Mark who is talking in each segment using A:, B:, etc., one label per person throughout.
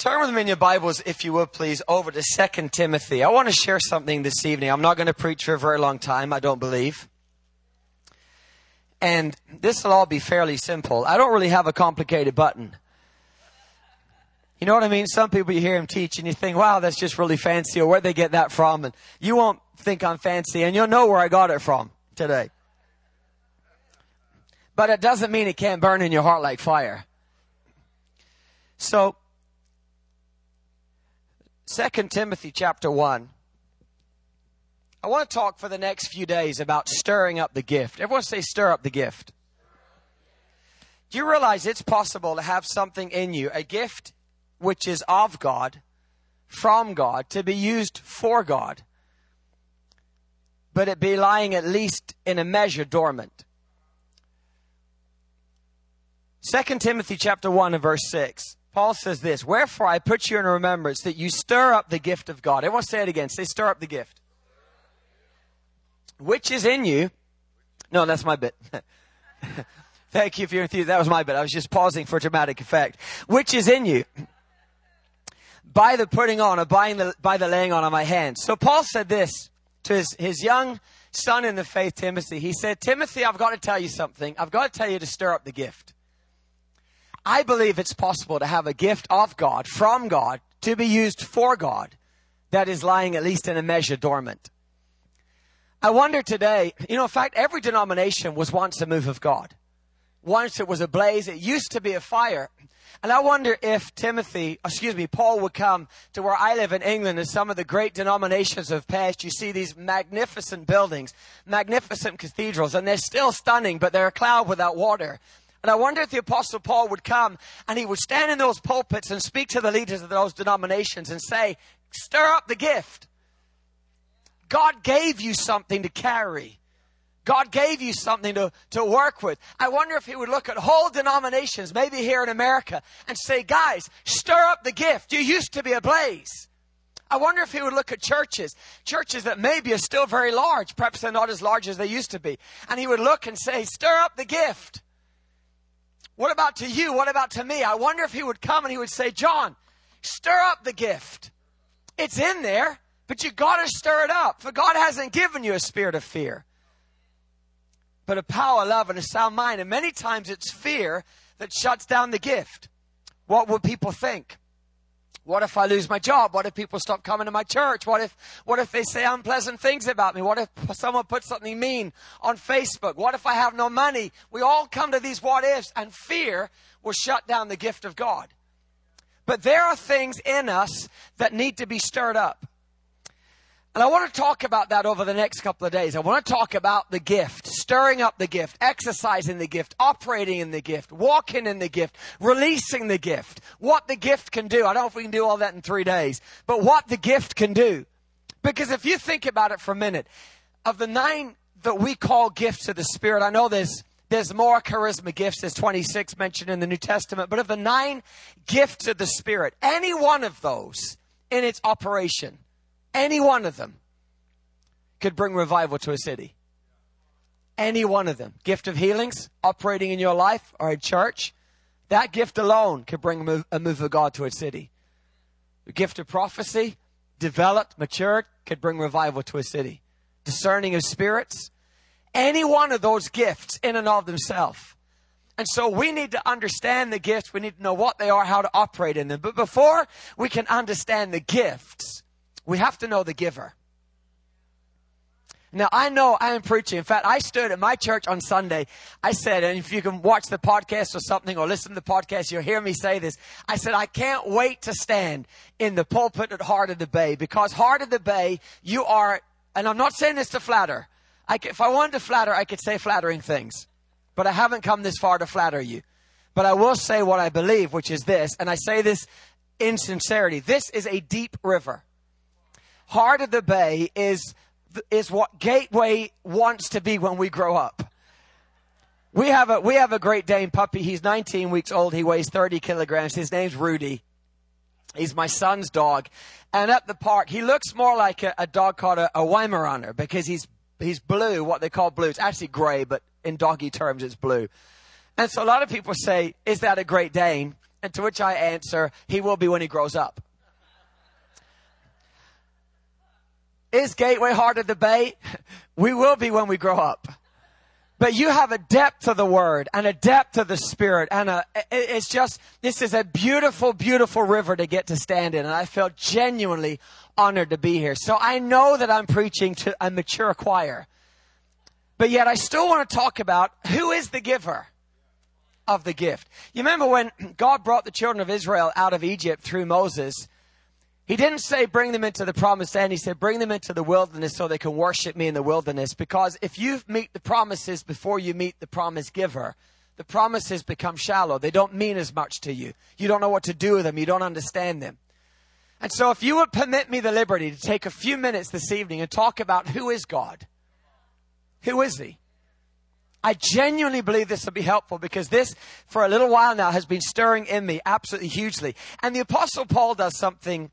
A: Turn with me in your Bibles, if you would please, over to 2 Timothy. I want to share something this evening. I'm not going to preach for a very long time, I don't believe. And this will all be fairly simple. I don't really have a complicated button. You know what I mean? Some people you hear him teach and you think, wow, that's just really fancy, or where'd they get that from? And you won't think I'm fancy, and you'll know where I got it from today. But it doesn't mean it can't burn in your heart like fire. So, Second Timothy chapter 1. I want to talk for the next few days about stirring up the gift. Everyone say stir up the gift. Do you realize it's possible to have something in you, a gift which is of God, from God, to be used for God, but it be lying at least in a measure dormant? 2 Timothy chapter 1 and verse 6. Paul says this, Wherefore I put you in remembrance that you stir up the gift of God. Everyone say it again. Say, stir up the gift. Which is in you. No, that's my bit. Thank you for your enthusiasm. That was my bit. I was just pausing for dramatic effect. Which is in you by the putting on or by the, by the laying on of my hands. So Paul said this to his, his young son in the faith, Timothy. He said, Timothy, I've got to tell you something. I've got to tell you to stir up the gift. I believe it's possible to have a gift of God, from God, to be used for God that is lying at least in a measure dormant. I wonder today, you know, in fact, every denomination was once a move of God. Once it was a blaze, it used to be a fire. And I wonder if Timothy, excuse me, Paul would come to where I live in England and some of the great denominations have passed. You see these magnificent buildings, magnificent cathedrals, and they're still stunning, but they're a cloud without water. And I wonder if the Apostle Paul would come and he would stand in those pulpits and speak to the leaders of those denominations and say, stir up the gift. God gave you something to carry. God gave you something to, to work with. I wonder if he would look at whole denominations, maybe here in America, and say, guys, stir up the gift. You used to be ablaze. I wonder if he would look at churches, churches that maybe are still very large, perhaps they're not as large as they used to be, and he would look and say, stir up the gift. What about to you? What about to me? I wonder if he would come and he would say, John, stir up the gift. It's in there, but you got to stir it up. For God hasn't given you a spirit of fear, but a power, love, and a sound mind. And many times it's fear that shuts down the gift. What would people think? What if I lose my job? What if people stop coming to my church? What if, what if they say unpleasant things about me? What if someone puts something mean on Facebook? What if I have no money? We all come to these what ifs and fear will shut down the gift of God. But there are things in us that need to be stirred up. And I want to talk about that over the next couple of days. I want to talk about the gift, stirring up the gift, exercising the gift, operating in the gift, walking in the gift, releasing the gift, what the gift can do. I don't know if we can do all that in three days, but what the gift can do. Because if you think about it for a minute, of the nine that we call gifts of the Spirit, I know there's there's more charisma gifts. There's 26 mentioned in the New Testament. But of the nine gifts of the Spirit, any one of those in its operation any one of them could bring revival to a city. Any one of them. Gift of healings operating in your life or a church. That gift alone could bring a move, of God to a city. The gift of prophecy, developed, matured, could bring revival to a city. Discerning of spirits. Any one of those gifts in and of themselves. And so we need to understand the gifts. We need to know what they are, how to operate in them. But before we can understand the gifts, we have to know the giver. Now, I know I am preaching. In fact, I stood at my church on Sunday. I said, and if you can watch the podcast or something or listen to the podcast, you'll hear me say this. I said, I can't wait to stand in the pulpit at Heart of the Bay because Heart of the Bay, you are, and I'm not saying this to flatter. I, if I wanted to flatter, I could say flattering things. But I haven't come this far to flatter you. But I will say what I believe, which is this, and I say this in sincerity. This is a deep river heart of the bay is, is what Gateway wants to be when we grow up. We have a, we have a Great Dane puppy. He's 19 weeks old. He weighs 30 kilograms. His name's Rudy. He's my son's dog. And at the park, he looks more like a, a dog called a, a Weimaraner because he's, he's blue, what they call blue. It's actually gray, but in doggy terms, it's blue. And so a lot of people say, is that a Great Dane? And to which I answer, he will be when he grows up. Is Gateway Heart of the Bay? We will be when we grow up. But you have a depth of the word and a depth of the spirit and a, it's just, this is a beautiful, beautiful river to get to stand in. And I felt genuinely honored to be here. So I know that I'm preaching to a mature choir. But yet I still want to talk about who is the giver of the gift. You remember when God brought the children of Israel out of Egypt through Moses, he didn't say bring them into the promised land. He said bring them into the wilderness so they can worship me in the wilderness. Because if you meet the promises before you meet the promise giver, the promises become shallow. They don't mean as much to you. You don't know what to do with them. You don't understand them. And so if you would permit me the liberty to take a few minutes this evening and talk about who is God, who is he? I genuinely believe this will be helpful because this, for a little while now, has been stirring in me absolutely hugely. And the Apostle Paul does something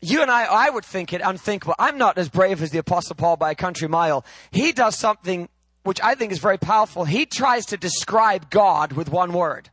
A: you and I, I would think it unthinkable. I'm not as brave as the Apostle Paul by a country mile. He does something which I think is very powerful. He tries to describe God with one word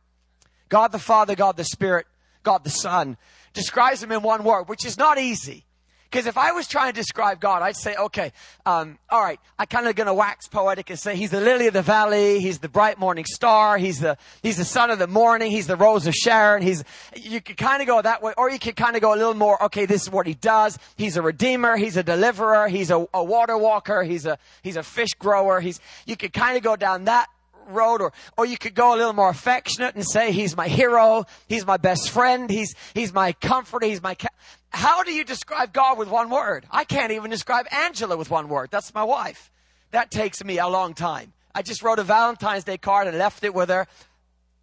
A: God the Father, God the Spirit, God the Son. Describes him in one word, which is not easy. Because if I was trying to describe God, I'd say, okay, um, all right, I kind of going to wax poetic and say he's the lily of the valley, he's the bright morning star, he's the he's the son of the morning, he's the rose of Sharon. He's you could kind of go that way, or you could kind of go a little more. Okay, this is what he does. He's a redeemer, he's a deliverer, he's a, a water walker, he's a he's a fish grower. He's you could kind of go down that road or, or you could go a little more affectionate and say he's my hero, he's my best friend, he's, he's my comforter, he's my, ca-. how do you describe God with one word? I can't even describe Angela with one word. That's my wife. That takes me a long time. I just wrote a Valentine's Day card and left it with her.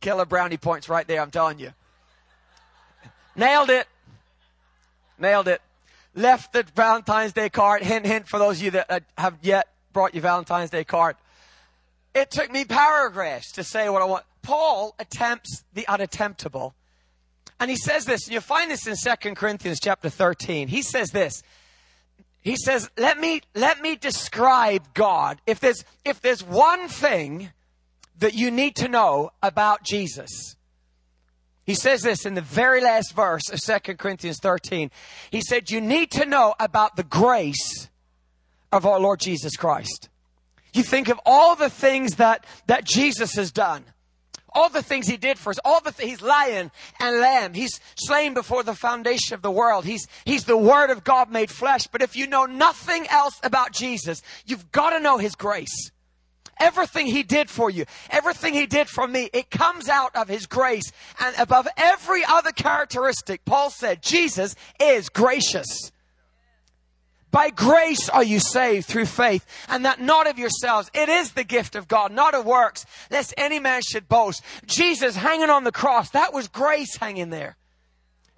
A: Killer brownie points right there, I'm telling you. Nailed it. Nailed it. Left the Valentine's Day card. Hint, hint for those of you that have yet brought your Valentine's Day card. It took me paragraphs to say what I want. Paul attempts the unattemptable. And he says this, and you'll find this in 2 Corinthians chapter 13. He says this. He says, let me, let me describe God. If there's, if there's one thing that you need to know about Jesus, he says this in the very last verse of 2 Corinthians 13. He said, you need to know about the grace of our Lord Jesus Christ. You think of all the things that, that Jesus has done. All the things he did for us. All the th- he's lion and lamb. He's slain before the foundation of the world. He's, he's the word of God made flesh. But if you know nothing else about Jesus, you've got to know his grace. Everything he did for you, everything he did for me, it comes out of his grace. And above every other characteristic, Paul said, Jesus is gracious. By grace are you saved through faith, and that not of yourselves. It is the gift of God, not of works, lest any man should boast. Jesus hanging on the cross, that was grace hanging there.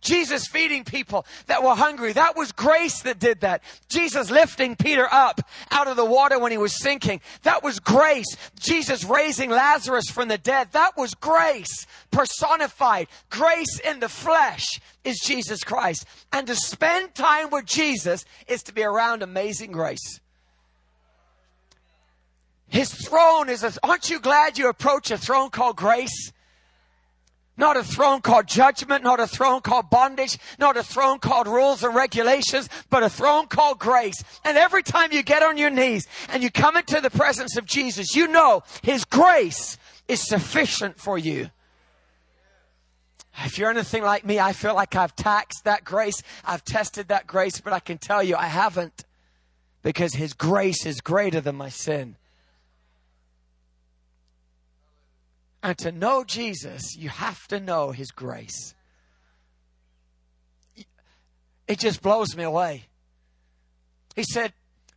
A: Jesus feeding people that were hungry. That was grace that did that. Jesus lifting Peter up out of the water when he was sinking. That was grace. Jesus raising Lazarus from the dead. That was grace personified. Grace in the flesh is Jesus Christ. And to spend time with Jesus is to be around amazing grace. His throne is a, aren't you glad you approach a throne called grace? Not a throne called judgment, not a throne called bondage, not a throne called rules and regulations, but a throne called grace. And every time you get on your knees and you come into the presence of Jesus, you know His grace is sufficient for you. If you're anything like me, I feel like I've taxed that grace. I've tested that grace, but I can tell you I haven't because His grace is greater than my sin. And to know Jesus, you have to know His grace. It just blows me away. He said,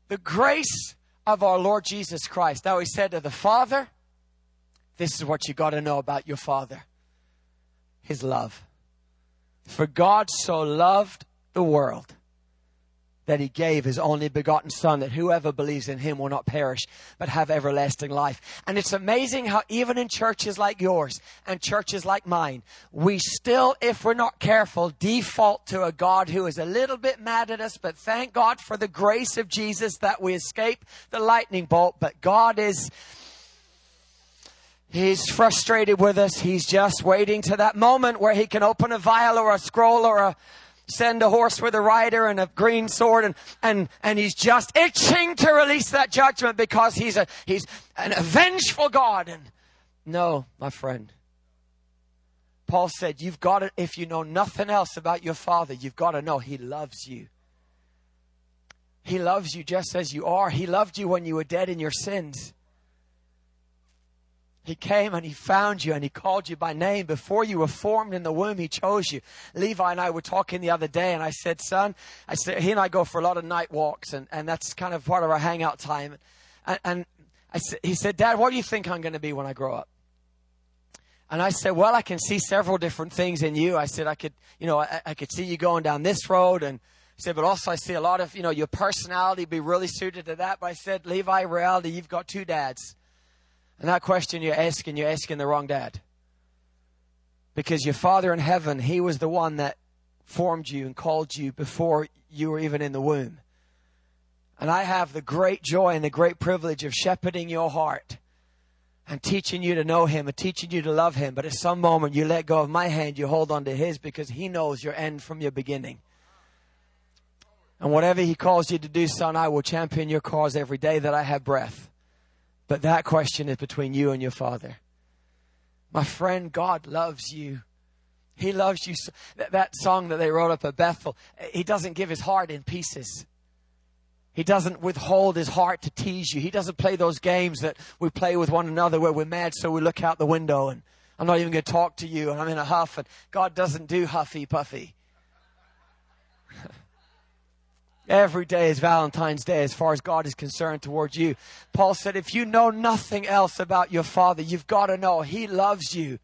A: The grace of our Lord Jesus Christ. Now, He said to the Father, This is what you got to know about your Father His love. For God so loved the world that he gave his only begotten son that whoever believes in him will not perish but have everlasting life. And it's amazing how even in churches like yours and churches like mine, we still, if we're not careful, default to a God who is a little bit mad at us, but thank God for the grace of Jesus that we escape the lightning bolt, but God is He's frustrated with us. He's just waiting to that moment where he can open a vial or a scroll or a, send a horse with a rider and a green sword and, and, and he's just itching to release that judgment because he's a, he's an vengeful God. And no, my friend. Paul said, you've got to, if you know nothing else about your father, you've got to know he loves you. He loves you just as you are. He loved you when you were dead in your sins. He came and he found you and he called you by name. Before you were formed in the womb, he chose you. Levi and I were talking the other day and I said, son, I said, he and I go for a lot of night walks and, and that's kind of part of our hangout time. And, and I said, he said, dad, what do you think I'm going to be when I grow up? And I said, well, I can see several different things in you. I said, I could, you know, I, I could see you going down this road and, he said, but also I see a lot of, you know, your personality be really suited to that. But I said, Levi, reality, you've got two dads. And that question you're asking, you're asking the wrong dad. Because your Father in heaven, He was the one that formed you and called you before you were even in the womb. And I have the great joy and the great privilege of shepherding your heart and teaching you to know Him and teaching you to love Him. But at some moment, you let go of my hand, you hold on to His because He knows your end from your beginning. And whatever He calls you to do, son, I will champion your cause every day that I have breath. But that question is between you and your Father. My friend, God loves you. He loves you. That song that they wrote up at Bethel, He doesn't give His heart in pieces. He doesn't withhold his heart to tease you. He doesn't play those games that we play with one another where we're mad so we look out the window and I'm not even going to talk to you and I'm in a huff and God doesn't do huffy puffy. Every day is Valentine's Day as far as God is concerned towards you. Paul said, if you know nothing else about your father, you've got to know he loves you.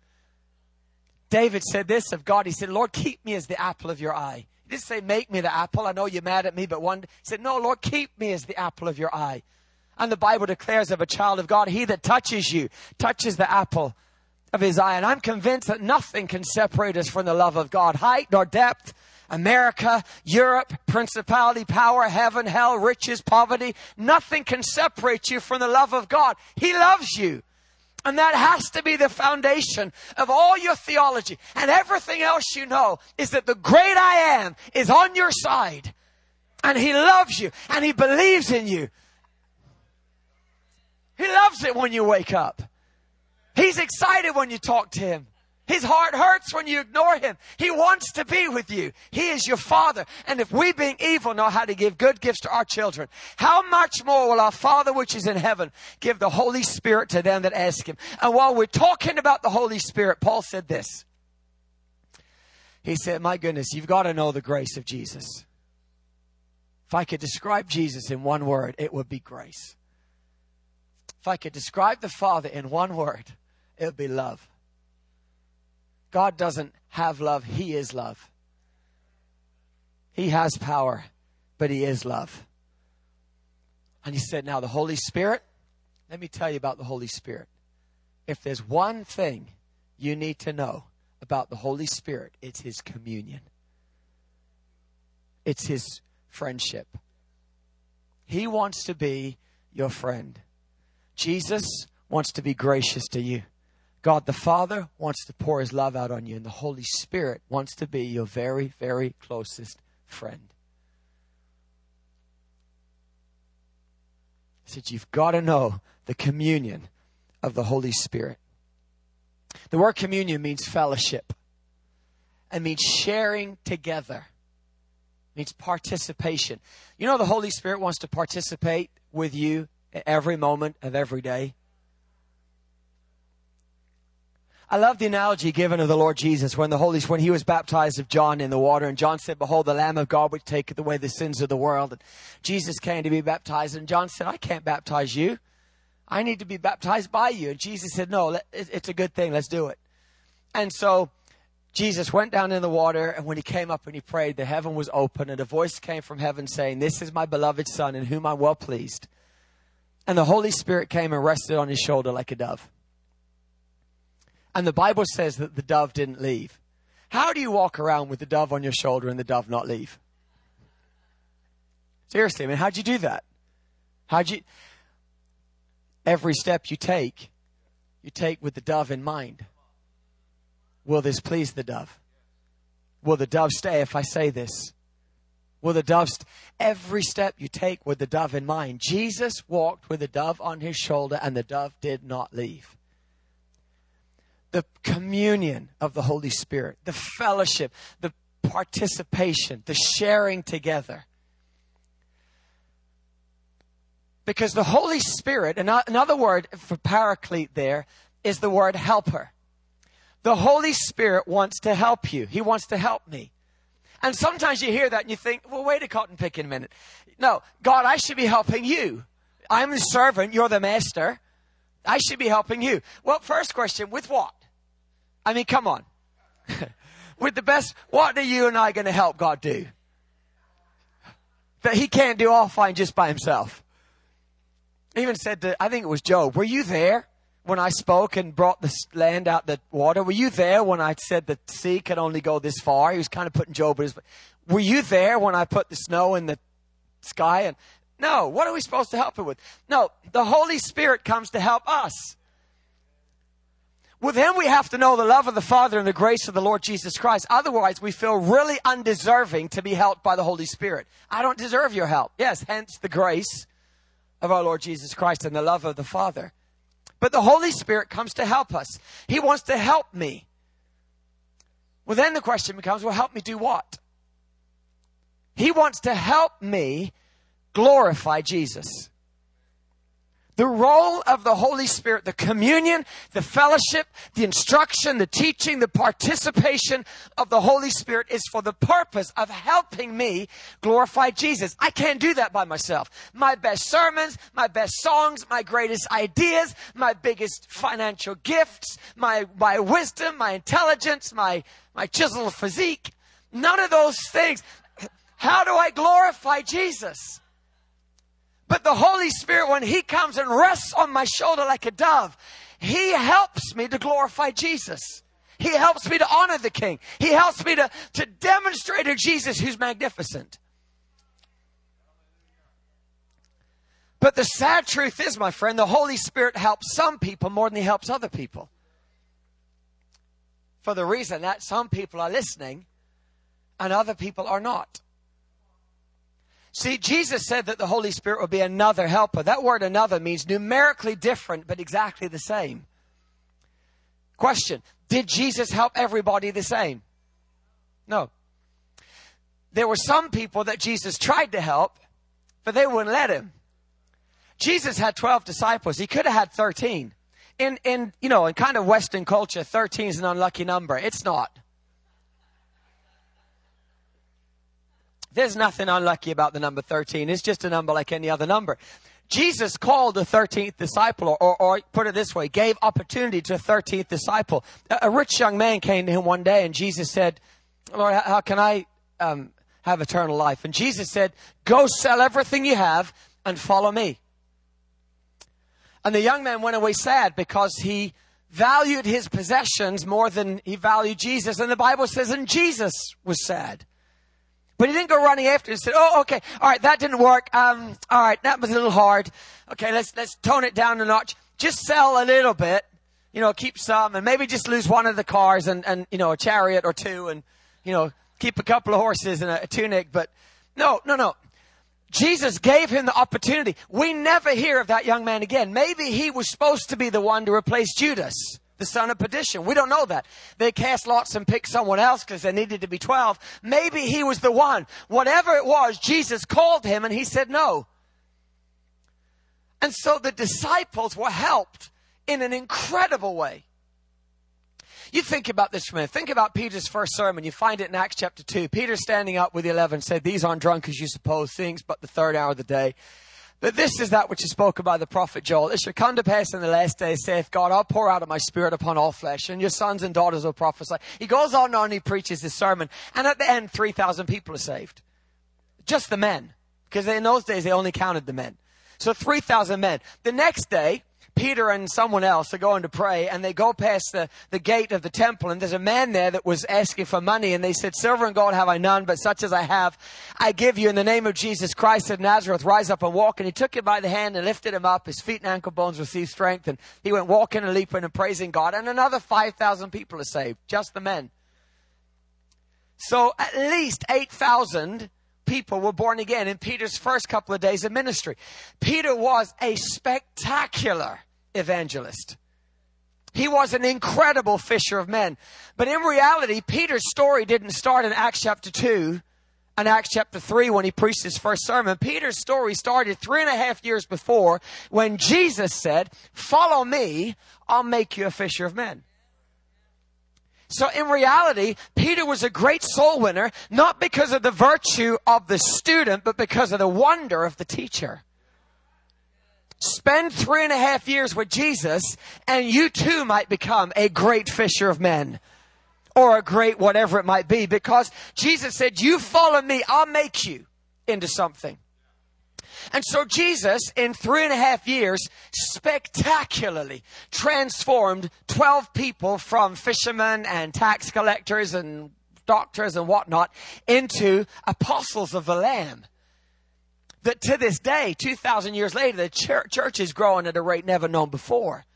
A: David said this of God. He said, Lord, keep me as the apple of your eye. He didn't say, make me the apple. I know you're mad at me, but one, he said, no, Lord, keep me as the apple of your eye. And the Bible declares of a child of God, he that touches you, touches the apple of his eye. And I'm convinced that nothing can separate us from the love of God. Height nor depth, America, Europe, principality, power, heaven, hell, riches, poverty. Nothing can separate you from the love of God. He loves you. And that has to be the foundation of all your theology. And everything else you know is that the great I am is on your side. And He loves you. And He believes in you. He loves it when you wake up. He's excited when you talk to Him. His heart hurts when you ignore him. He wants to be with you. He is your father. And if we being evil know how to give good gifts to our children, how much more will our father which is in heaven give the Holy Spirit to them that ask him? And while we're talking about the Holy Spirit, Paul said this. He said, my goodness, you've got to know the grace of Jesus. If I could describe Jesus in one word, it would be grace. If I could describe the Father in one word, it would be love. God doesn't have love, He is love. He has power, but He is love. And He said, Now, the Holy Spirit, let me tell you about the Holy Spirit. If there's one thing you need to know about the Holy Spirit, it's His communion, it's His friendship. He wants to be your friend. Jesus wants to be gracious to you. God the Father wants to pour his love out on you, and the Holy Spirit wants to be your very, very closest friend. He said, You've got to know the communion of the Holy Spirit. The word communion means fellowship and means sharing together, it means participation. You know, the Holy Spirit wants to participate with you every moment of every day. I love the analogy given of the Lord Jesus when the Holy when he was baptized of John in the water, and John said, "Behold, the Lamb of God which taketh away the sins of the world." And Jesus came to be baptized, and John said, "I can't baptize you. I need to be baptized by you." And Jesus said, "No, it's a good thing. Let's do it." And so Jesus went down in the water, and when he came up and he prayed, the heaven was open, and a voice came from heaven saying, "This is my beloved Son, in whom I'm well pleased." And the Holy Spirit came and rested on his shoulder like a dove. And the Bible says that the dove didn't leave. How do you walk around with the dove on your shoulder and the dove not leave? Seriously, I mean, how'd you do that? How'd you, every step you take, you take with the dove in mind. Will this please the dove? Will the dove stay if I say this? Will the dove, st- every step you take with the dove in mind. Jesus walked with the dove on his shoulder and the dove did not leave. The communion of the Holy Spirit, the fellowship, the participation, the sharing together. Because the Holy Spirit, another word for paraclete there is the word helper. The Holy Spirit wants to help you. He wants to help me. And sometimes you hear that and you think, well, wait a cotton picking minute. No, God, I should be helping you. I'm the servant, you're the master. I should be helping you. Well, first question, with what? I mean, come on. with the best, what are you and I going to help God do? That he can't do all fine just by himself. Even said to, I think it was Job, were you there when I spoke and brought the land out the water? Were you there when I said the sea could only go this far? He was kind of putting Job in his, were you there when I put the snow in the sky? And no, what are we supposed to help him with? No, the Holy Spirit comes to help us. With Him, we have to know the love of the Father and the grace of the Lord Jesus Christ. Otherwise, we feel really undeserving to be helped by the Holy Spirit. I don't deserve your help. Yes, hence the grace of our Lord Jesus Christ and the love of the Father. But the Holy Spirit comes to help us. He wants to help me. Well, then the question becomes, well, help me do what? He wants to help me glorify Jesus. The role of the Holy Spirit, the communion, the fellowship, the instruction, the teaching, the participation of the Holy Spirit is for the purpose of helping me glorify Jesus. I can't do that by myself. My best sermons, my best songs, my greatest ideas, my biggest financial gifts, my, my wisdom, my intelligence, my, my chiseled physique, none of those things. How do I glorify Jesus? But the Holy Spirit, when He comes and rests on my shoulder like a dove, He helps me to glorify Jesus. He helps me to honor the King. He helps me to, to demonstrate to Jesus who's magnificent. But the sad truth is, my friend, the Holy Spirit helps some people more than He helps other people. For the reason that some people are listening and other people are not. See, Jesus said that the Holy Spirit will be another helper. That word another means numerically different, but exactly the same. Question Did Jesus help everybody the same? No. There were some people that Jesus tried to help, but they wouldn't let him. Jesus had 12 disciples. He could have had 13. In, in, you know, in kind of Western culture, 13 is an unlucky number. It's not. There's nothing unlucky about the number 13. It's just a number like any other number. Jesus called the 13th disciple, or, or, put it this way, gave opportunity to a 13th disciple. A, a, rich young man came to him one day and Jesus said, Lord, how can I um, have eternal life? And Jesus said, go sell everything you have and follow me. And the young man went away sad because he valued his possessions more than he valued Jesus. And the Bible says, and Jesus was sad. But he didn't go running after and said, "Oh, okay, all right, that didn't work. Um, all right, that was a little hard. Okay, let's let's tone it down a notch. Just sell a little bit, you know, keep some, and maybe just lose one of the cars and and you know a chariot or two, and you know keep a couple of horses and a, a tunic. But no, no, no. Jesus gave him the opportunity. We never hear of that young man again. Maybe he was supposed to be the one to replace Judas the son of perdition. We don't know that. They cast lots and picked someone else because there needed to be 12. Maybe he was the one. Whatever it was, Jesus called him and he said no. And so the disciples were helped in an incredible way. You think about this for a minute. Think about Peter's first sermon. You find it in Acts chapter 2. Peter standing up with the eleven said, These aren't drunk as you suppose, things but the third hour of the day. But this is that which is spoken by the prophet Joel. It shall come to pass in the last days, saith God, I'll pour out of my spirit upon all flesh, and your sons and daughters will prophesy. He goes on and on, he preaches his sermon, and at the end, 3,000 people are saved. Just the men. Because in those days, they only counted the men. So 3,000 men. The next day, Peter and someone else are going to pray and they go past the, the gate of the temple and there's a man there that was asking for money and they said, silver and gold have I none, but such as I have, I give you in the name of Jesus Christ of Nazareth, rise up and walk. And he took him by the hand and lifted him up. His feet and ankle bones received strength and he went walking and leaping and praising God. And another 5,000 people are saved, just the men. So at least 8,000 people were born again in Peter's first couple of days of ministry. Peter was a spectacular evangelist. He was an incredible fisher of men. But in reality, Peter's story didn't start in Acts chapter 2 and Acts chapter 3 when he preached his first sermon. Peter's story started three and a half years before when Jesus said, Follow me, I'll make you a fisher of men. So in reality, Peter was a great soul winner, not because of the virtue of the student, but because of the wonder of the teacher. Spend three and a half years with Jesus and you too might become a great fisher of men or a great whatever it might be because Jesus said, you follow me, I'll make you into something. And so Jesus, in three and a half years, spectacularly transformed 12 people from fishermen and tax collectors and doctors and whatnot into apostles of the Lamb. That to this day, 2,000 years later, the church, church is growing at a rate never known before.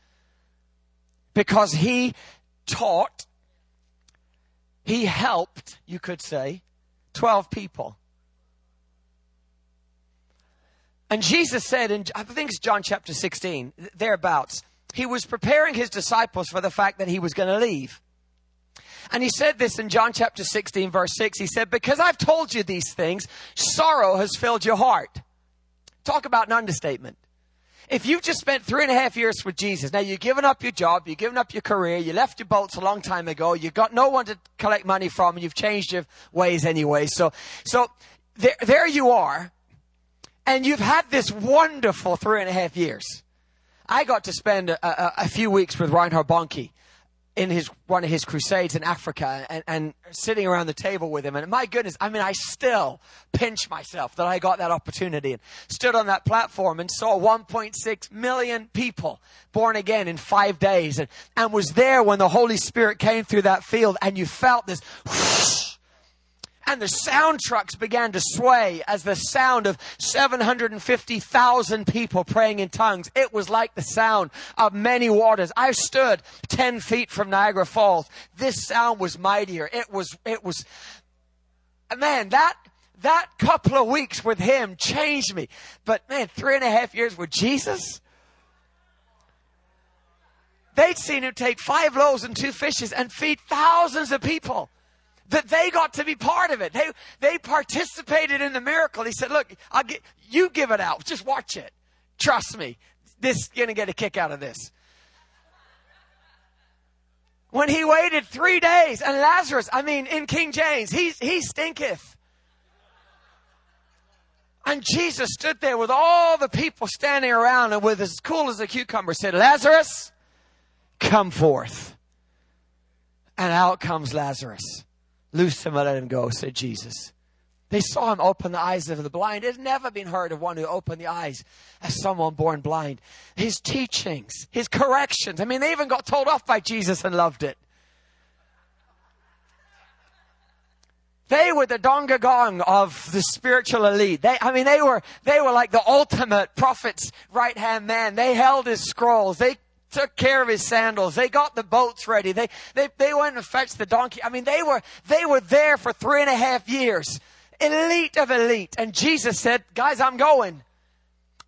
A: Because he taught, he helped, you could say, 12 people And Jesus said in, I think it's John chapter 16, thereabouts, he was preparing his disciples for the fact that he was going to leave. And he said this in John chapter 16 verse 6. He said, because I've told you these things, sorrow has filled your heart. Talk about an understatement. If you've just spent three and a half years with Jesus, now you've given up your job, you've given up your career, you left your bolts a long time ago, you've got no one to collect money from, and you've changed your ways anyway. So, so there, there you are and you've had this wonderful three and a half years. I got to spend a, a, a few weeks with Reinhard Bonnke in his one of his crusades in Africa and, and, sitting around the table with him. And my goodness, I mean, I still pinch myself that I got that opportunity and stood on that platform and saw 1.6 million people born again in five days and, and was there when the Holy Spirit came through that field and you felt this whoosh, and the sound trucks began to sway as the sound of 750,000 people praying in tongues. It was like the sound of many waters. I stood 10 feet from Niagara Falls. This sound was mightier. It was, it was, man, that, that couple of weeks with him changed me. But man, three and a half years with Jesus, they'd seen him take five loaves and two fishes and feed thousands of people that they got to be part of it. They, they participated in the miracle. He said, look, I'll get, you give it out. Just watch it. Trust me. This gonna get a kick out of this. When he waited three days and Lazarus, I mean, in King James, he, he stinketh. And Jesus stood there with all the people standing around and with as cool as a cucumber said, Lazarus, come forth. And out comes Lazarus. Loose him and let him go, said Jesus. They saw him open the eyes of the blind. It had never been heard of one who opened the eyes of someone born blind. His teachings, his corrections. I mean, they even got told off by Jesus and loved it. They were the Donga Gong of the spiritual elite. They, I mean, they were, they were like the ultimate prophet's right hand man. They held his scrolls. They took care of his sandals. They got the boats ready. They, they, they went and fetched the donkey. I mean, they were, they were there for three and a half years. Elite of elite. And Jesus said, guys, I'm going.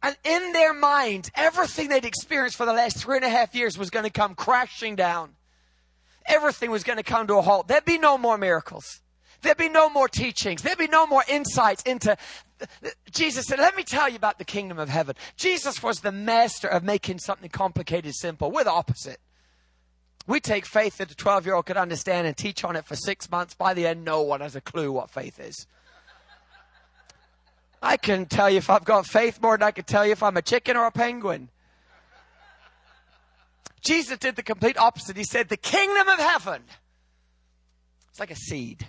A: And in their minds, everything they'd experienced for the last three and a half years was going to come crashing down. Everything was going to come to a halt. There'd be no more miracles. There'd be no more teachings. There'd be no more insights into Jesus said, Let me tell you about the kingdom of heaven. Jesus was the master of making something complicated simple. We're the opposite. We take faith that a 12 year old could understand and teach on it for six months. By the end, no one has a clue what faith is. I can tell you if I've got faith more than I can tell you if I'm a chicken or a penguin. Jesus did the complete opposite. He said, The kingdom of heaven. It's like a seed.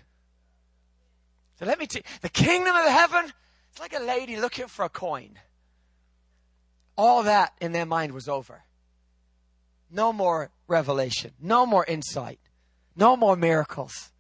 A: So let me tell you, the kingdom of heaven it's like a lady looking for a coin. All that in their mind was over. No more revelation. No more insight. No more miracles.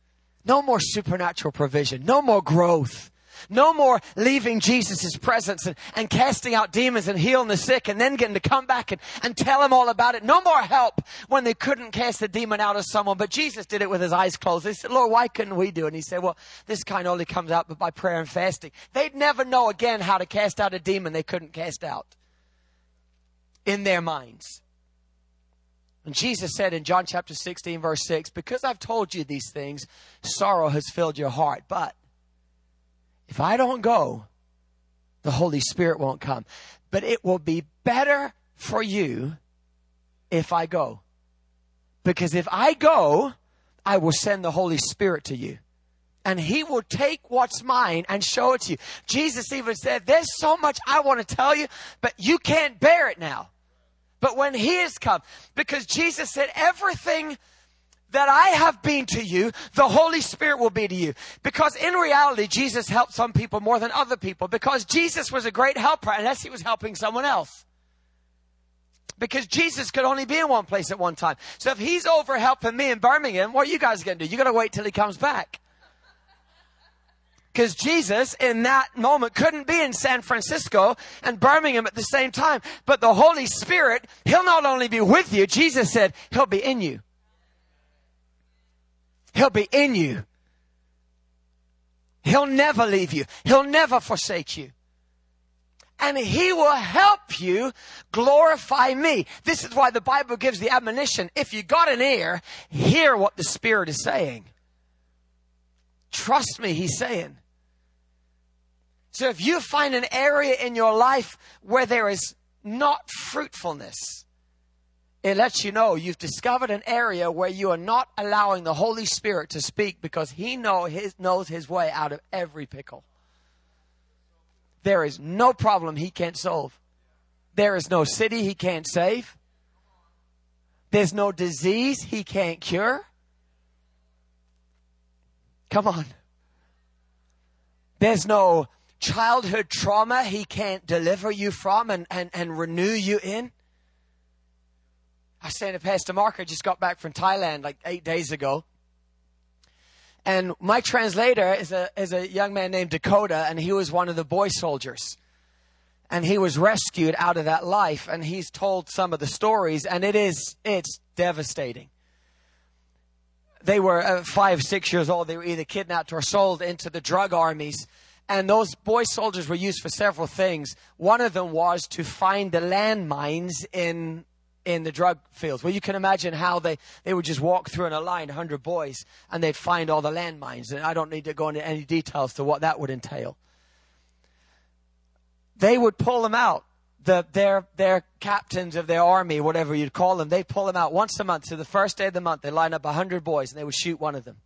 A: No more supernatural provision. No more growth. No more leaving Jesus' presence and, and casting out demons and healing the sick and then getting to come back and, and tell them all about it. No more help when they couldn't cast the demon out of someone, but Jesus did it with his eyes closed. They said, Lord, why couldn't we do it? And he said, well, this kind only comes out by prayer and fasting. They'd never know again how to cast out a demon they couldn't cast out in their minds. And Jesus said in John chapter 16, verse 6, Because I've told you these things, sorrow has filled your heart. But if I don't go, the Holy Spirit won't come. But it will be better for you if I go. Because if I go, I will send the Holy Spirit to you. And he will take what's mine and show it to you. Jesus even said, There's so much I want to tell you, but you can't bear it now. But when He has come, because Jesus said, everything that I have been to you, the Holy Spirit will be to you. Because in reality, Jesus helped some people more than other people. Because Jesus was a great helper unless He was helping someone else. Because Jesus could only be in one place at one time. So if He's over helping me in Birmingham, what are you guys going to do? You're going to wait till He comes back. Because Jesus, in that moment, couldn't be in San Francisco and Birmingham at the same time. But the Holy Spirit, He'll not only be with you, Jesus said, He'll be in you. He'll be in you. He'll never leave you. He'll never forsake you. And He will help you glorify me. This is why the Bible gives the admonition. If you got an ear, hear what the Spirit is saying. Trust me, He's saying. So if you find an area in your life where there is not fruitfulness, it lets you know you've discovered an area where you are not allowing the Holy Spirit to speak because He know his, knows His way out of every pickle. There is no problem He can't solve. There is no city He can't save. There's no disease He can't cure. Come on. There's no childhood trauma he can't deliver you from and, and, and renew you in. I was saying to Pastor Mark, I just got back from Thailand like eight days ago. And my translator is a, is a young man named Dakota, and he was one of the boy soldiers. And he was rescued out of that life, and he's told some of the stories, and it is, it's devastating. They were uh, five, six years old. They were either kidnapped or sold into the drug armies and those boy soldiers were used for several things. One of them was to find the landmines in in the drug fields. Well, you can imagine how they, they would just walk through in a line, 100 boys, and they'd find all the landmines. And I don't need to go into any details to what that would entail. They would pull them out. The, their, their captains of their army, whatever you'd call them, they'd pull them out once a month. So the first day of the month, they'd line up 100 boys and they would shoot one of them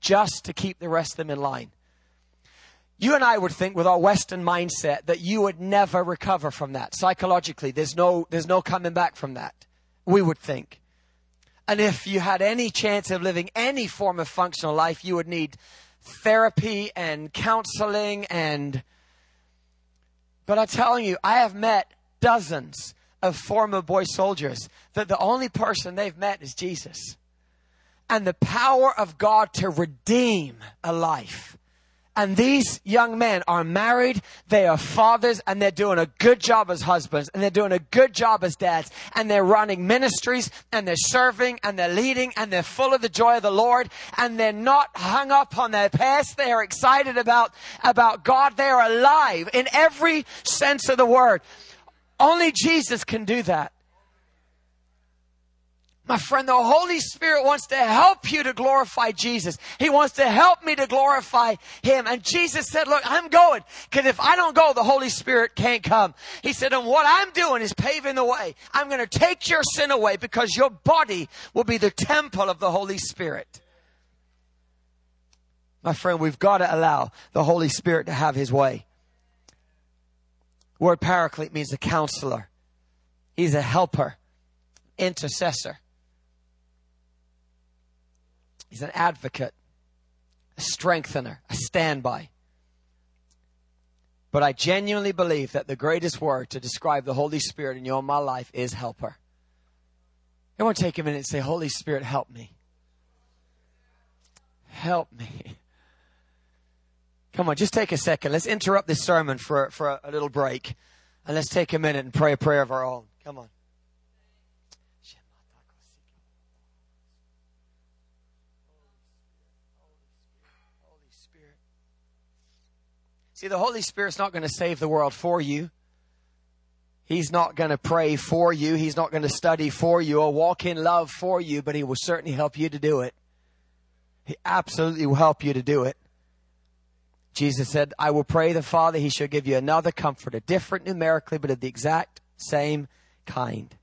A: just to keep the rest of them in line. You and I would think with our Western mindset that you would never recover from that. Psychologically, there's no, there's no coming back from that. We would think. And if you had any chance of living any form of functional life, you would need therapy and counseling and, but I'm telling you, I have met dozens of former boy soldiers that the only person they've met is Jesus. And the power of God to redeem a life and these young men are married, they are fathers, and they're doing a good job as husbands, and they're doing a good job as dads, and they're running ministries, and they're serving, and they're leading, and they're full of the joy of the Lord, and they're not hung up on their past. They are excited about, about God. They are alive in every sense of the word. Only Jesus can do that. My friend, the Holy Spirit wants to help you to glorify Jesus. He wants to help me to glorify Him. And Jesus said, look, I'm going. Cause if I don't go, the Holy Spirit can't come. He said, and what I'm doing is paving the way. I'm going to take your sin away because your body will be the temple of the Holy Spirit. My friend, we've got to allow the Holy Spirit to have His way. Word paraclete means a counselor. He's a helper, intercessor. He's an advocate, a strengthener, a standby. But I genuinely believe that the greatest word to describe the Holy Spirit in your my life is helper. Everyone take a minute and say, Holy Spirit, help me. Help me. Come on, just take a second. Let's interrupt this sermon for, for a, a little break. And let's take a minute and pray a prayer of our own. Come on. See, the Holy Spirit's not going to save the world for you. He's not going to pray for you. He's not going to study for you or walk in love for you, but He will certainly help you to do it. He absolutely will help you to do it. Jesus said, I will pray the Father, He shall give you another comforter, different numerically, but of the exact same kind.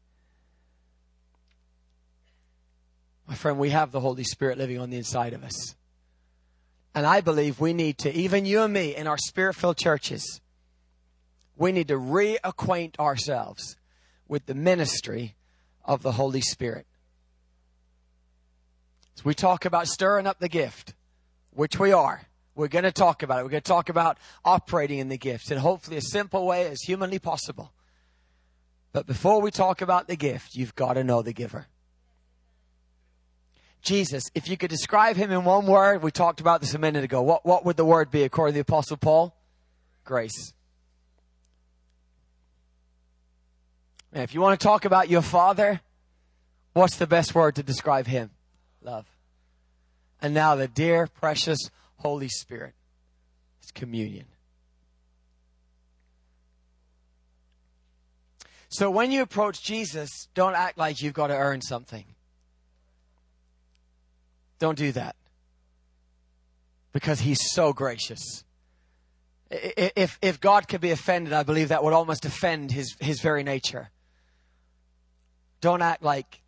A: My friend, we have the Holy Spirit living on the inside of us. And I believe we need to, even you and me in our spirit filled churches, we need to reacquaint ourselves with the ministry of the Holy Spirit. So we talk about stirring up the gift, which we are. We're going to talk about it. We're going to talk about operating in the gifts in hopefully a simple way as humanly possible. But before we talk about the gift, you've got to know the giver. Jesus, if you could describe him in one word, we talked about this a minute ago. What, what would the word be according to the Apostle Paul? Grace. If you want to talk about your father, what's the best word to describe him? Love. And now the dear, precious Holy Spirit. It's communion. So when you approach Jesus, don't act like you've got to earn something. Don't do that. Because he's so gracious. If, if God could be offended, I believe that would almost offend his, his very nature. Don't act like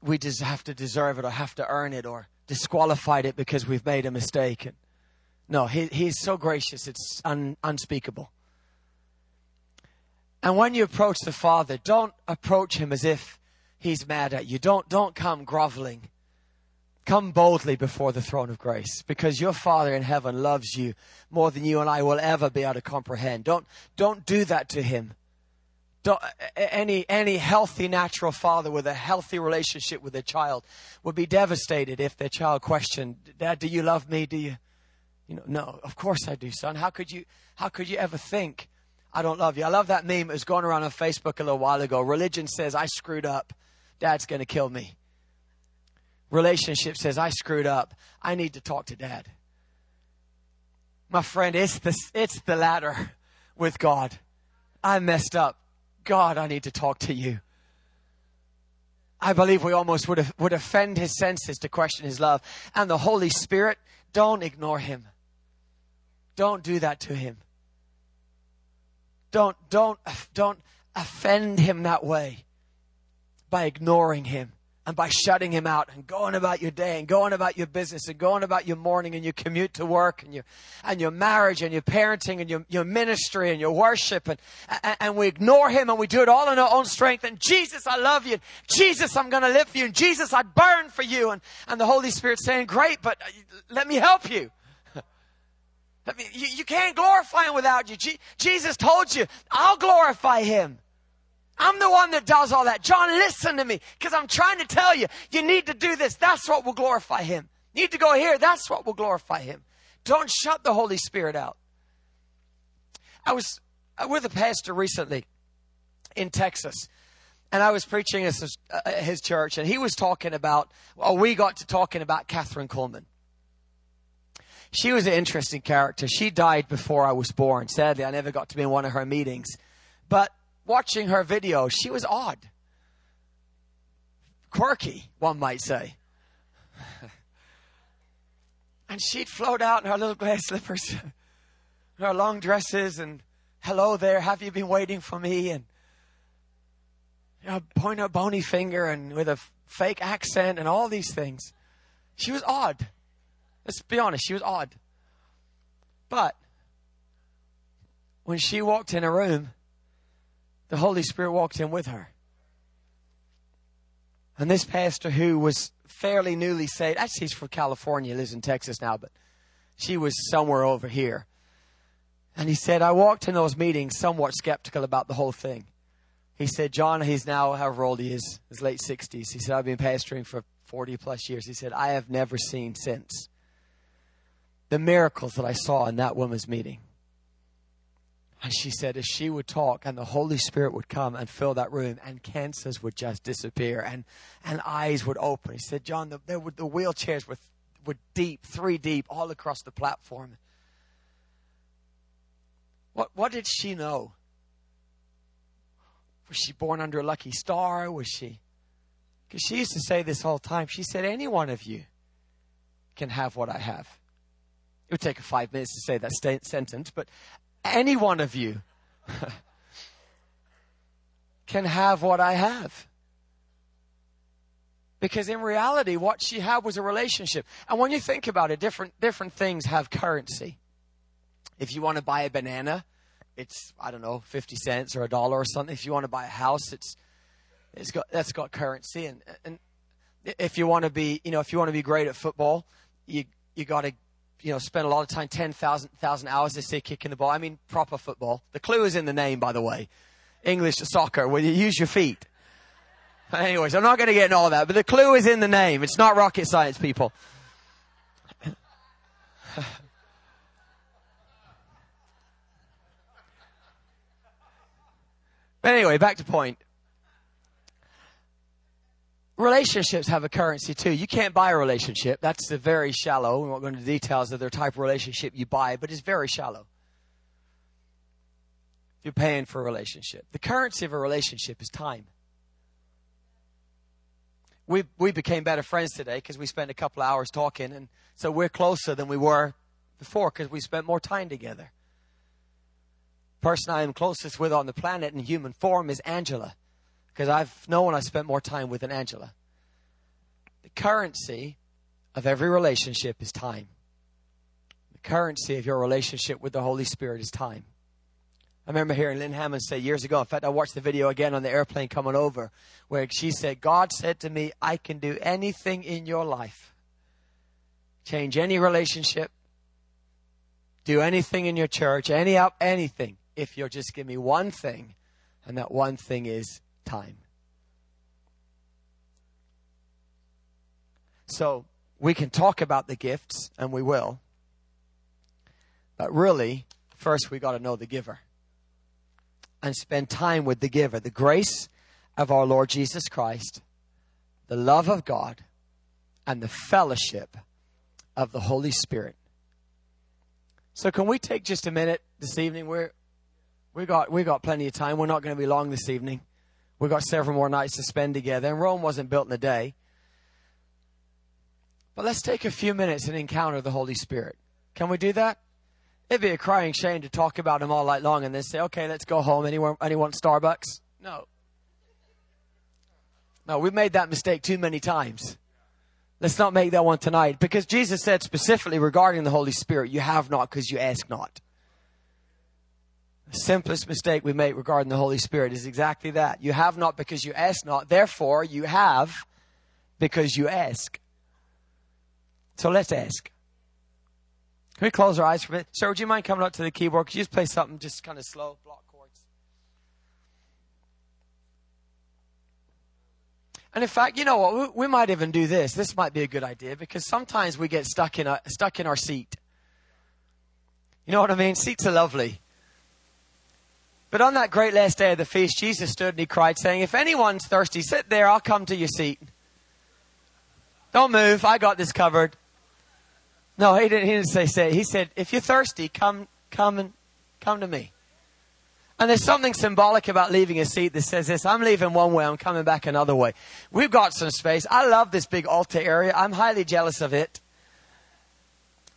A: we just have to deserve it or have to earn it or disqualified it because we've made a mistake. No, he, he's so gracious, it's un, unspeakable. And when you approach the Father, don't approach him as if he's mad at you. Don't, don't come groveling. Come boldly before the throne of grace because your Father in heaven loves you more than you and I will ever be able to comprehend. Don't, don't do that to him any, any healthy natural father with a healthy relationship with their child would be devastated if their child questioned, Dad, do you love me? Do you, you know, no, of course I do, son. How could you, how could you ever think I don't love you? I love that meme. It was going around on Facebook a little while ago. Religion says I screwed up. Dad's going to kill me. Relationship says I screwed up. I need to talk to dad. My friend, it's the, it's the latter with God. I messed up. God, I need to talk to you. I believe we almost would, would offend his senses to question his love. And the Holy Spirit, don't ignore him. Don't do that to him. Don't, don't, don't offend him that way by ignoring him and by shutting him out and going about your day and going about your business and going about your morning and your commute to work and your and your marriage and your parenting and your, your ministry and your worship and, and, and we ignore him and we do it all in our own strength and Jesus I love you Jesus I'm going to live for you and Jesus I burn for you and and the Holy Spirit saying great but let me help you. Let me, you, you can't glorify him without you. Jesus told you I'll glorify him I'm the one that does all that. John, listen to me because I'm trying to tell you, you need to do this. That's what will glorify him. You need to go here. That's what will glorify him. Don't shut the Holy Spirit out. I was with a pastor recently in Texas, and I was preaching at his, uh, his church, and he was talking about, well, we got to talking about Kathryn Kuhlman. She was an interesting character. She died before I was born. Sadly, I never got to be in one of her meetings. But watching her video, she was odd. Quirky, one might say. and she'd float out in her little glass slippers, her long dresses, and hello there, have you been waiting for me? And you know, point her bony finger and with a fake accent and all these things. She was odd. Let's be honest, she was odd. But when she walked in a room, the Holy Spirit walked in with her. And this pastor who was fairly newly saved, actually he's from California, lives in Texas now, but she was somewhere over here. And he said, I walked in those meetings somewhat skeptical about the whole thing. he said, John, he's now however old he is, his late 60s. He said, I've been pastoring for 40 plus years. He said, I have never seen since the miracles that I saw in that woman's meeting. And she said, as she would talk and the Holy Spirit would come and fill that room and cancers would just disappear and, and eyes would open. He said, John, the, there were, the wheelchairs were, were deep, three deep, all across the platform. What, what did she know? Was she born under a lucky star? Was she? Because she used to say this whole time. She said, Any one of you can have what I have. It would take her five minutes to say that sentence, but any one of you can have what I have. Because in reality, what she had was a relationship. And when you think about it, different, different things have currency. If you want to buy a banana, it's I don't know, fifty cents or a dollar or something. If you want to buy a house, it's it's got that's got currency. And and if you want to be you know if you want to be great at football, you you got to you know spend a lot of time 10,000 thousand hours they say kicking the ball. I mean proper football. The clue is in the name, by the way. English soccer, where you use your feet. Anyways, I'm not going to get into all that, but the clue is in the name. It's not rocket science, people. Anyway, back to point. Relationships have a currency too. You can't buy a relationship. That's a very shallow. We won't go into details of their type of relationship you buy, but it's very shallow. You're paying for a relationship. The currency of a relationship is time. We we became better friends today because we spent a couple hours talking, and so we're closer than we were before because we spent more time together The person I am closest with on the planet in human form is Angela. Because I've no one I spent more time with than Angela. The currency of every relationship is time. The currency of your relationship with the Holy Spirit is time. I remember hearing Lynne Hammond say years ago, in fact, I watched the video again on the airplane coming over, where she said, God said to me, I can do anything in your life. Change any relationship, do anything in your church, any up anything if you'll just give me one thing, and that one thing is time. So we can talk about the gifts, and we will. But really, first we got to know the giver and spend time with the giver. The grace of our Lord Jesus Christ, the love of God, and the fellowship of the Holy Spirit. So, can we take just a minute this evening? We're we got we got plenty of time. We're not going to be long this evening. We've got several more nights to spend together. And Rome wasn't built in a day. But let's take a few minutes and encounter the Holy Spirit. Can we do that? It'd be a crying shame to talk about him all night long and then say, okay, let's go home. Anyone, anyone Starbucks? No. No, we've made that mistake too many times. Let's not make that one tonight because Jesus said specifically regarding the Holy Spirit, you have not because you ask not simplest mistake we make regarding the Holy Spirit is exactly that. You have not because you ask not. Therefore, you have because you ask. So let's ask. Can we close our eyes for a minute? Sir, would you mind coming up to the keyboard? Could you just play something just kind of slow, block chords? And in fact, you know what? We, might even do this. This might be a good idea because sometimes we get stuck in, a, stuck in our seat. You know what I mean? Seats are lovely. But on that great last day of the feast, Jesus stood and he cried, saying, If anyone's thirsty, sit there, I'll come to your seat. Don't move, I got this covered. No, he didn't, he didn't say say. He said, If you're thirsty, come, come and come to me. And there's something symbolic about leaving a seat that says this I'm leaving one way, I'm coming back another way. We've got some space. I love this big altar area. I'm highly jealous of it.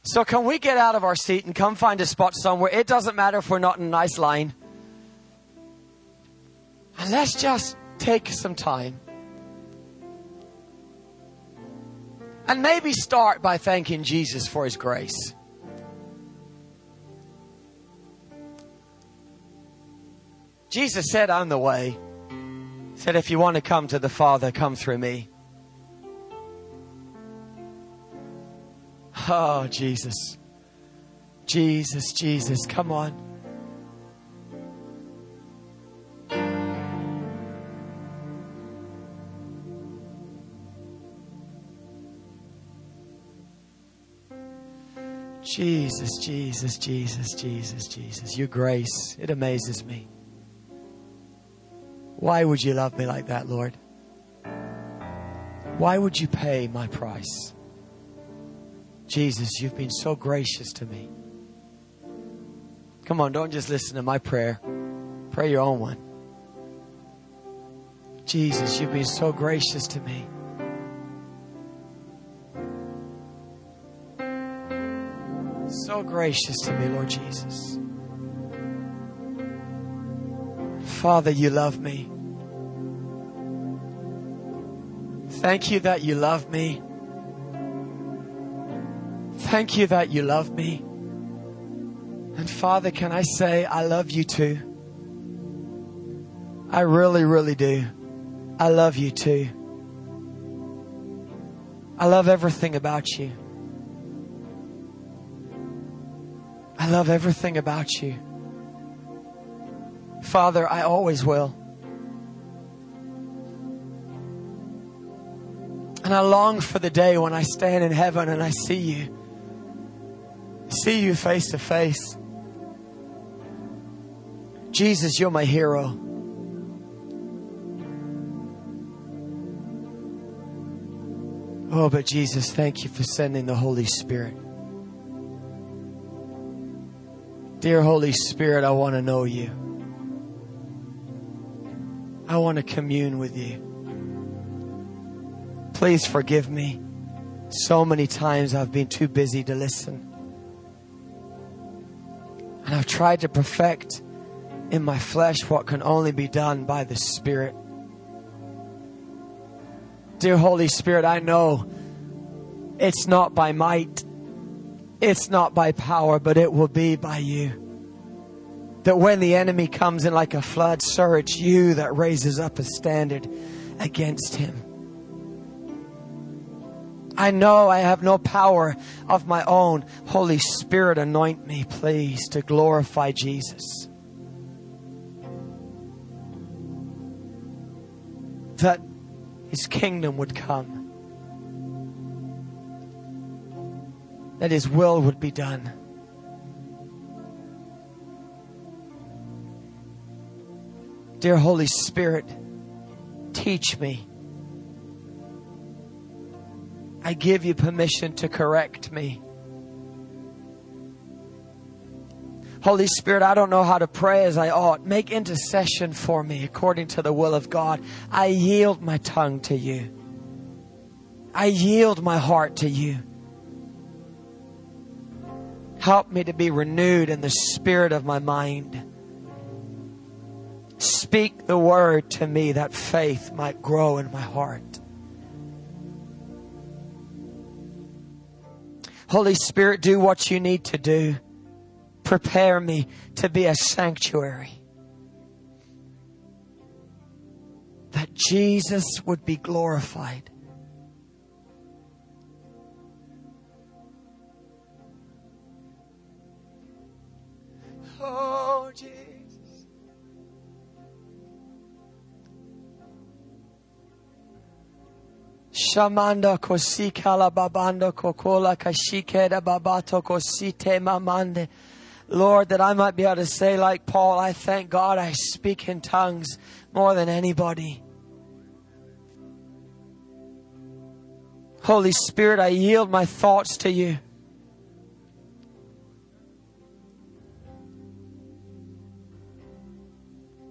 A: So, can we get out of our seat and come find a spot somewhere? It doesn't matter if we're not in a nice line. And let's just take some time. And maybe start by thanking Jesus for his grace. Jesus said, I'm the way. He said, if you want to come to the Father, come through me. Oh, Jesus. Jesus, Jesus, come on. Jesus, Jesus, Jesus, Jesus, Jesus. Your grace, it amazes me. Why would you love me like that, Lord? Why would you pay my price? Jesus, you've been so gracious to me. Come on, don't just listen to my prayer. Pray your own one. Jesus, you've been so gracious to me. So gracious to me, Lord Jesus. Father, you love me. Thank you that you love me. Thank you that you love me. And Father, can I say, I love you too? I really, really do. I love you too. I love everything about you. I love everything about you. Father, I always will. And I long for the day when I stand in heaven and I see you. See you face to face. Jesus, you're my hero. Oh, but Jesus, thank you for sending the Holy Spirit. Dear Holy Spirit, I want to know you. I want to commune with you. Please forgive me. So many times I've been too busy to listen. And I've tried to perfect in my flesh what can only be done by the Spirit. Dear Holy Spirit, I know it's not by might, it's not by power, but it will be by you. That when the enemy comes in like a flood, sir, it's you that raises up a standard against him. I know I have no power of my own. Holy Spirit, anoint me, please, to glorify Jesus. That his kingdom would come, that his will would be done. Dear Holy Spirit, teach me. I give you permission to correct me. Holy Spirit, I don't know how to pray as I ought. Make intercession for me according to the will of God. I yield my tongue to you. I yield my heart to you. Help me to be renewed in the spirit of my mind. Speak the word to me that faith might grow in my heart. Holy Spirit, do what you need to do. Prepare me to be a sanctuary. That Jesus would be glorified. Oh, Jesus. Shamanda kosikala babando kokola kashikeda babato kosite mamande. Lord, that I might be able to say, like Paul, I thank God I speak in tongues more than anybody. Holy Spirit, I yield my thoughts to you.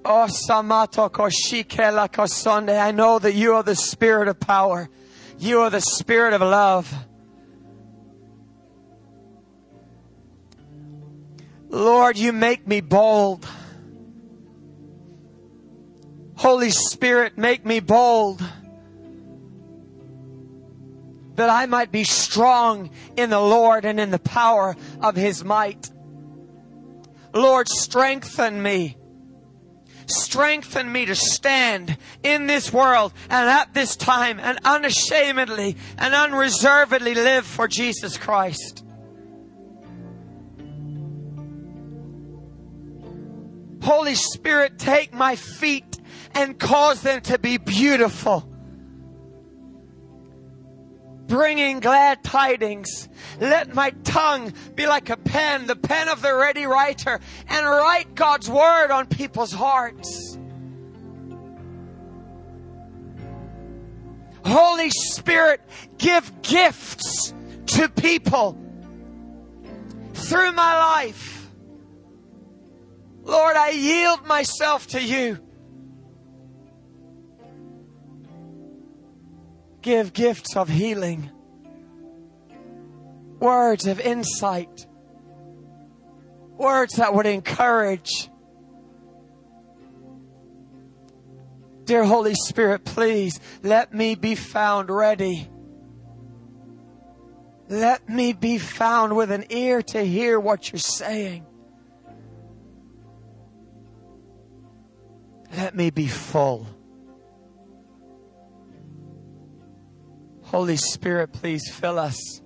A: Oh. I know that you are the spirit of power. You are the spirit of love. Lord, you make me bold. Holy Spirit, make me bold that I might be strong in the Lord and in the power of His might. Lord, strengthen me. Strengthen me to stand in this world and at this time and unashamedly and unreservedly live for Jesus Christ. Holy Spirit, take my feet and cause them to be beautiful bringing glad tidings. Let my tongue be like a pen, the pen of the ready writer, and write God's word on people's hearts. Holy Spirit, give gifts to people through my life. Lord, I yield myself to you. Give gifts of healing, words of insight, words that would encourage. Dear Holy Spirit, please let me be found ready. Let me be found with an ear to hear what you're saying. Let me be full. Holy Spirit, please fill us.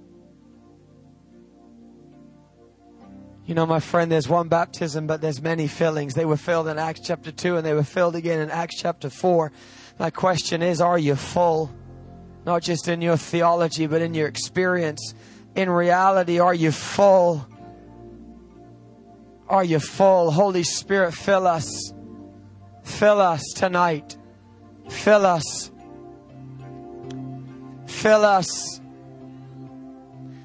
A: You know, my friend, there's one baptism, but there's many fillings. They were filled in Acts chapter 2 and they were filled again in Acts chapter 4. My question is, are you full? Not just in your theology, but in your experience. In reality, are you full? Are you full? Holy Spirit, fill us. Fill us tonight. Fill us. Fill us.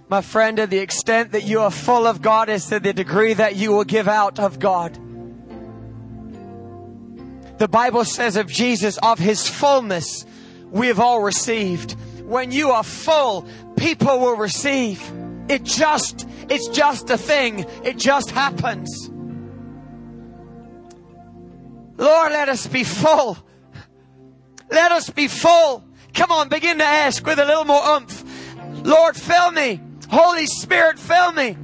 A: My friend, to the extent that you are full of God is to the degree that you will give out of God. The Bible says of Jesus, of his fullness, we have all received. When you are full, people will receive. It just, it's just a thing. It just happens. Lord, let us be full. Let us be full. Come on, begin to ask with a little more umph. Lord, fill me. Holy Spirit, fill me.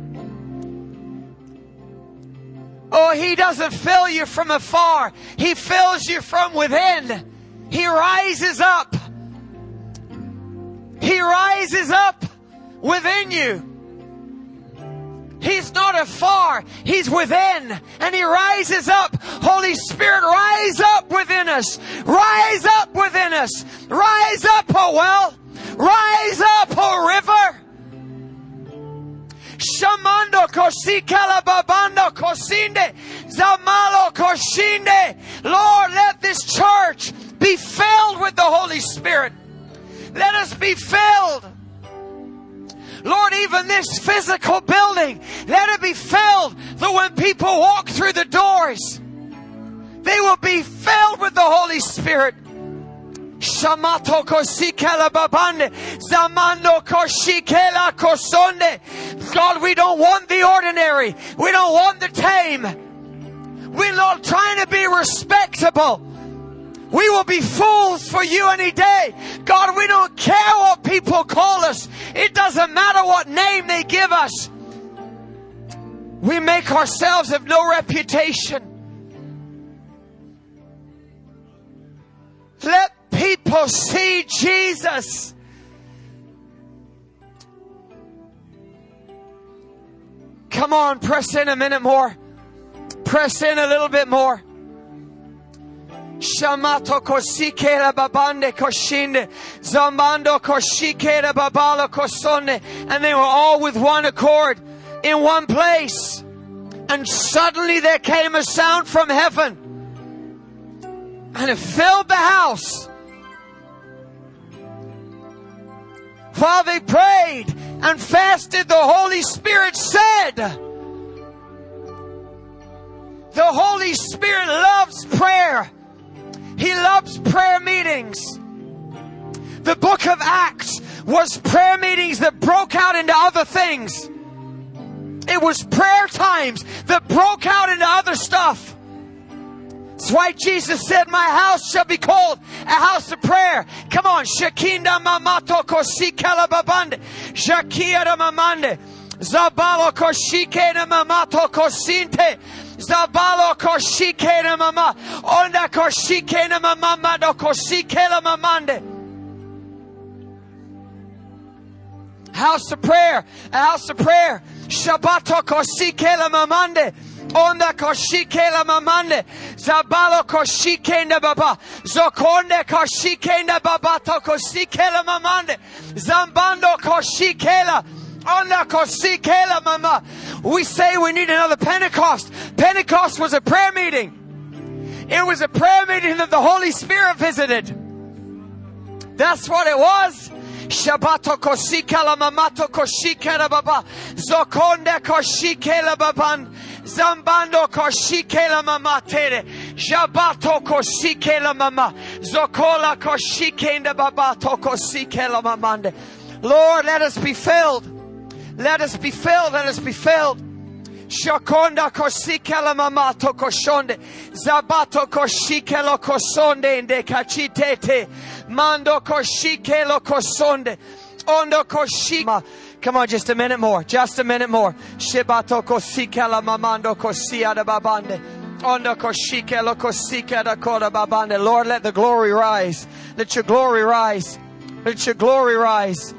A: Oh, He doesn't fill you from afar. He fills you from within. He rises up. He rises up within you. He's not afar. He's within. And He rises up. Holy Spirit, rise up within us. Rise up within us. Rise up, oh well. Rise up, oh river. Shamando kosikala babando kosinde. Zamalo koshinde. Lord, let this church be filled with the Holy Spirit. Let us be filled. Lord, even this physical building, let it be filled that when people walk through the doors, they will be filled with the Holy Spirit. God, we don't want the ordinary. We don't want the tame. We're not trying to be respectable. We will be fools for you any day. God, we don't care what people call us. It doesn't matter what name they give us. We make ourselves of no reputation. Let people see Jesus. Come on, press in a minute more. Press in a little bit more. Shamato kosikera babande koshinde, zambando koshikera babala kosonde, and they were all with one accord in one place. And suddenly there came a sound from heaven, and it filled the house. While they prayed and fasted, the Holy Spirit said, the Holy Spirit loves prayer. He loves prayer meetings. The book of Acts was prayer meetings that broke out into other things. It was prayer times that broke out into other stuff. That's why Jesus said, My house shall be called a house of prayer. Come on. Shakinda mamato kosikala babande. Shakiara mamande. Zabalo koshikena mamato kosinte. Zabalo koshikena mama. Onda koshikena mama do koshikela mamande. House of prayer. House of prayer. Shabbato kosikela mamande. Onda koshikela mamande. Zabalo koshikenda baba. Zokonde koshikenda baba to koshikela mamande. Zambando koshikela. Onda koshikela mama. We say we need another Pentecost. Pentecost was a prayer meeting. It was a prayer meeting that the Holy Spirit visited. That's what it was. Shabato koshikala mamato koshikela baba. Zokonde koshikela baban. Zambando koshikela mama tere. Jabato koshikela mama. Zokola koshikenda babato koshikela mamande. Lord, let us be filled. Let us be filled. Let us be filled. Shakonda kosikela mamato koshonde. Zabato koshikelo kosonde inde kachitete. Mando koshikelo kosonde. Ondo koshima. Come on, just a minute more. Just a minute more. Shibato kosikela mamando kosiada babande. Lord, let the glory rise. Let your glory rise. Let your glory rise.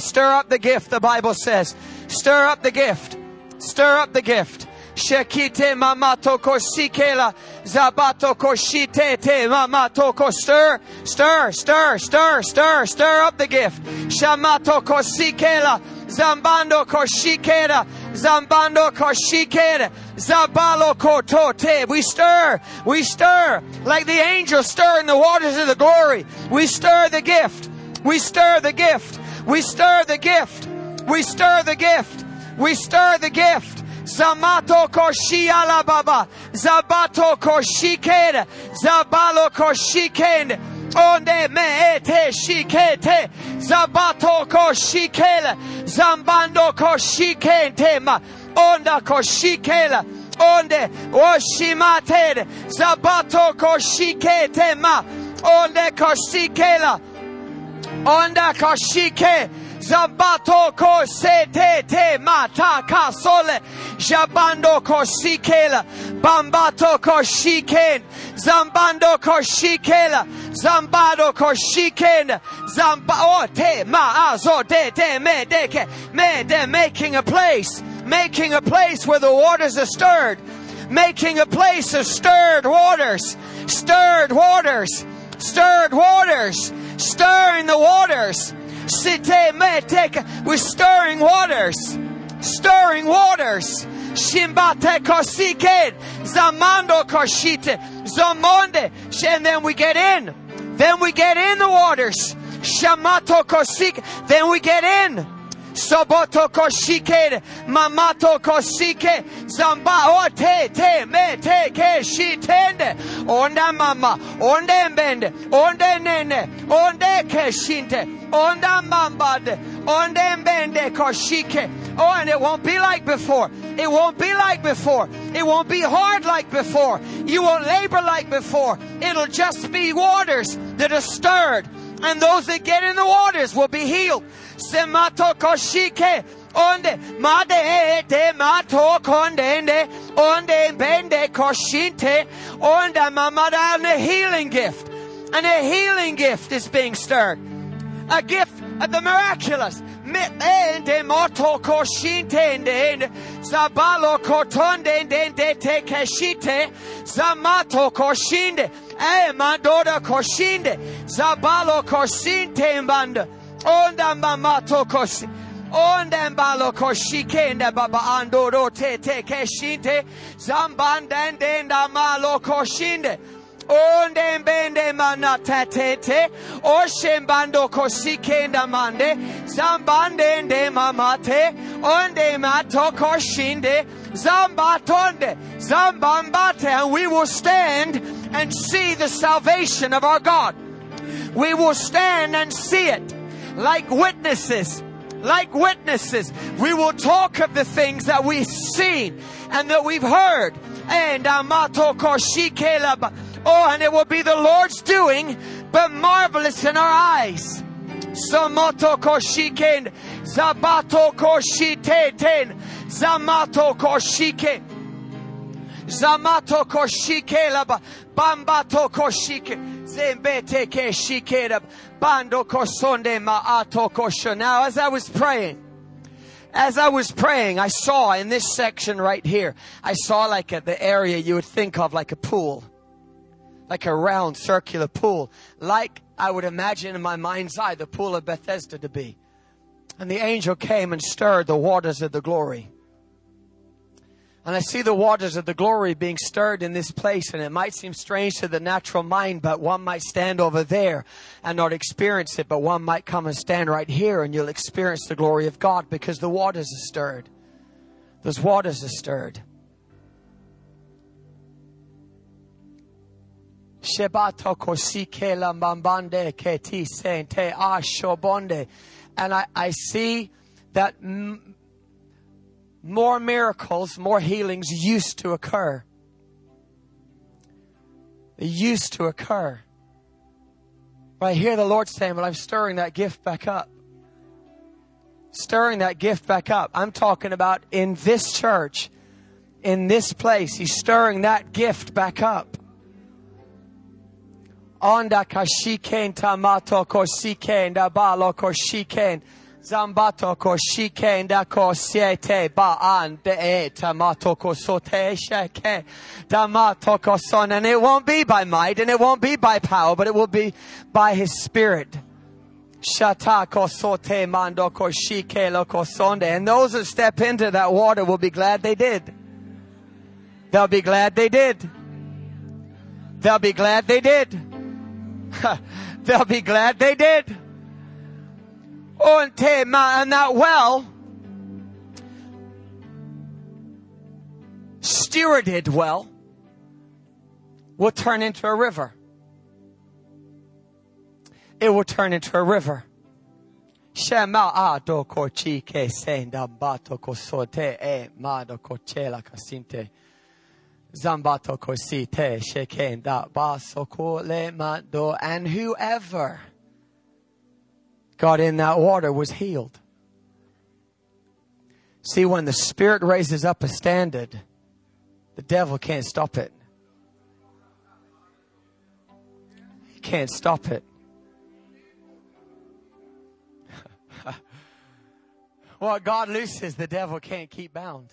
A: Stir up the gift, the Bible says. Stir up the gift. Stir up the gift. Shekite mamato kosikela zabato koshite te mamato stir stir stir stir stir stir up the gift. Shamato kosikela zambando koshikera zambando koshikera zabalo kotote. We stir, we stir like the angels stir in the waters of the glory. We stir the gift. We stir the gift. We stir the gift. We stir the gift. We stir the gift. Zamato koshi alababa. Zabato koshikere. Zabalo koshikere. Onde me ete shikete. Zabato koshikele. Zambando koshikente ma. Onda koshikela. Onde oshimatere. Zabato koshikete ma. Onde koshikela. Onda koshike. Zabato kosete te mata kasole. Jabando koshikela. Bambato koshiken. Zambando koshikela. Zambado koshiken. Zamba oh, te ma azo de me deke. Me de making a place. Making a place where the waters are stirred. Making a place of stirred waters. Stirred waters. Stirred waters. Stirring the waters. Site me teke. We're stirring waters. Stirring waters. Shimbate kosiked. Zamando koshite. Zamonde. And then we get in. Then we get in the waters. Shamato kosik. Then we get in. Soboto koshike, mamato koshike, zamba o te te me te ke shitende, onda mama, onde mbende, onde nene, onde ke shinte, onda mambade, onde mbende koshike. Oh, and it won't be like before. It won't be like before. It won't be hard like before. You won't labor like before. It'll just be waters that are stirred. And those that get in the waters will be healed. Semato koshike onde made te mato kondende onde bende koshinte onde mamada a healing gift. And a healing gift is being stirred. A gift of the miraculous. Ende moto koshinte ende zabalo kotonde ende te keshite zamato koshinde e eh, mandora koshinde zabalo koshinte mbanda onda mamato koshi koshikende baba andoro te te keshinte. Zambandende ndamalo koshinde. Onde mbende manatatete oshembando kosikenda mande. Zambande nde mamate onde mato koshinde zambatonde zambambate and we will stand and see the salvation of our God. We will stand and see it like witnesses like witnesses we will talk of the things that we've seen and that we've heard and amato koshikelaba Oh, and it will be the Lord's doing, but marvelous in our eyes. Samoto koshiken, zabato koshiteten, zamato koshike, zamato koshike bambato koshike, zembete ke shike bando maato kosho. Now, as I was praying, as I was praying, I saw in this section right here, I saw like a, the area you would think of like a pool, like a round circular pool, like I would imagine in my mind's eye the pool of Bethesda to be. And the angel came and stirred the waters of the glory. And I see the waters of the glory being stirred in this place, and it might seem strange to the natural mind, but one might stand over there and not experience it, but one might come and stand right here and you'll experience the glory of God because the waters are stirred. Those waters are stirred. And I, I see that more miracles, more healings used to occur. They used to occur. But I hear the Lord saying, Well, I'm stirring that gift back up. Stirring that gift back up. I'm talking about in this church, in this place. He's stirring that gift back up. Onda kashiken tamato kosiken dabalo koshiken. Zambato ko shikenda ko siete ba an de e tamato ko sote sheke damato ko son. And it won't be by might and it won't be by power, but it will be by his spirit. Shata ko sote mando ko shike lo ko sonde. And those who step into that water will be glad they did. They'll be glad they did. They'll be glad they did. They'll be glad they did and that well stewarded well will turn into a river. It will turn into a river. Shema e mado. Zambato shekenda mado and whoever got in that water was healed. See, when the Spirit raises up a standard, the devil can't stop it. He can't stop it. what God looses, the devil can't keep bound.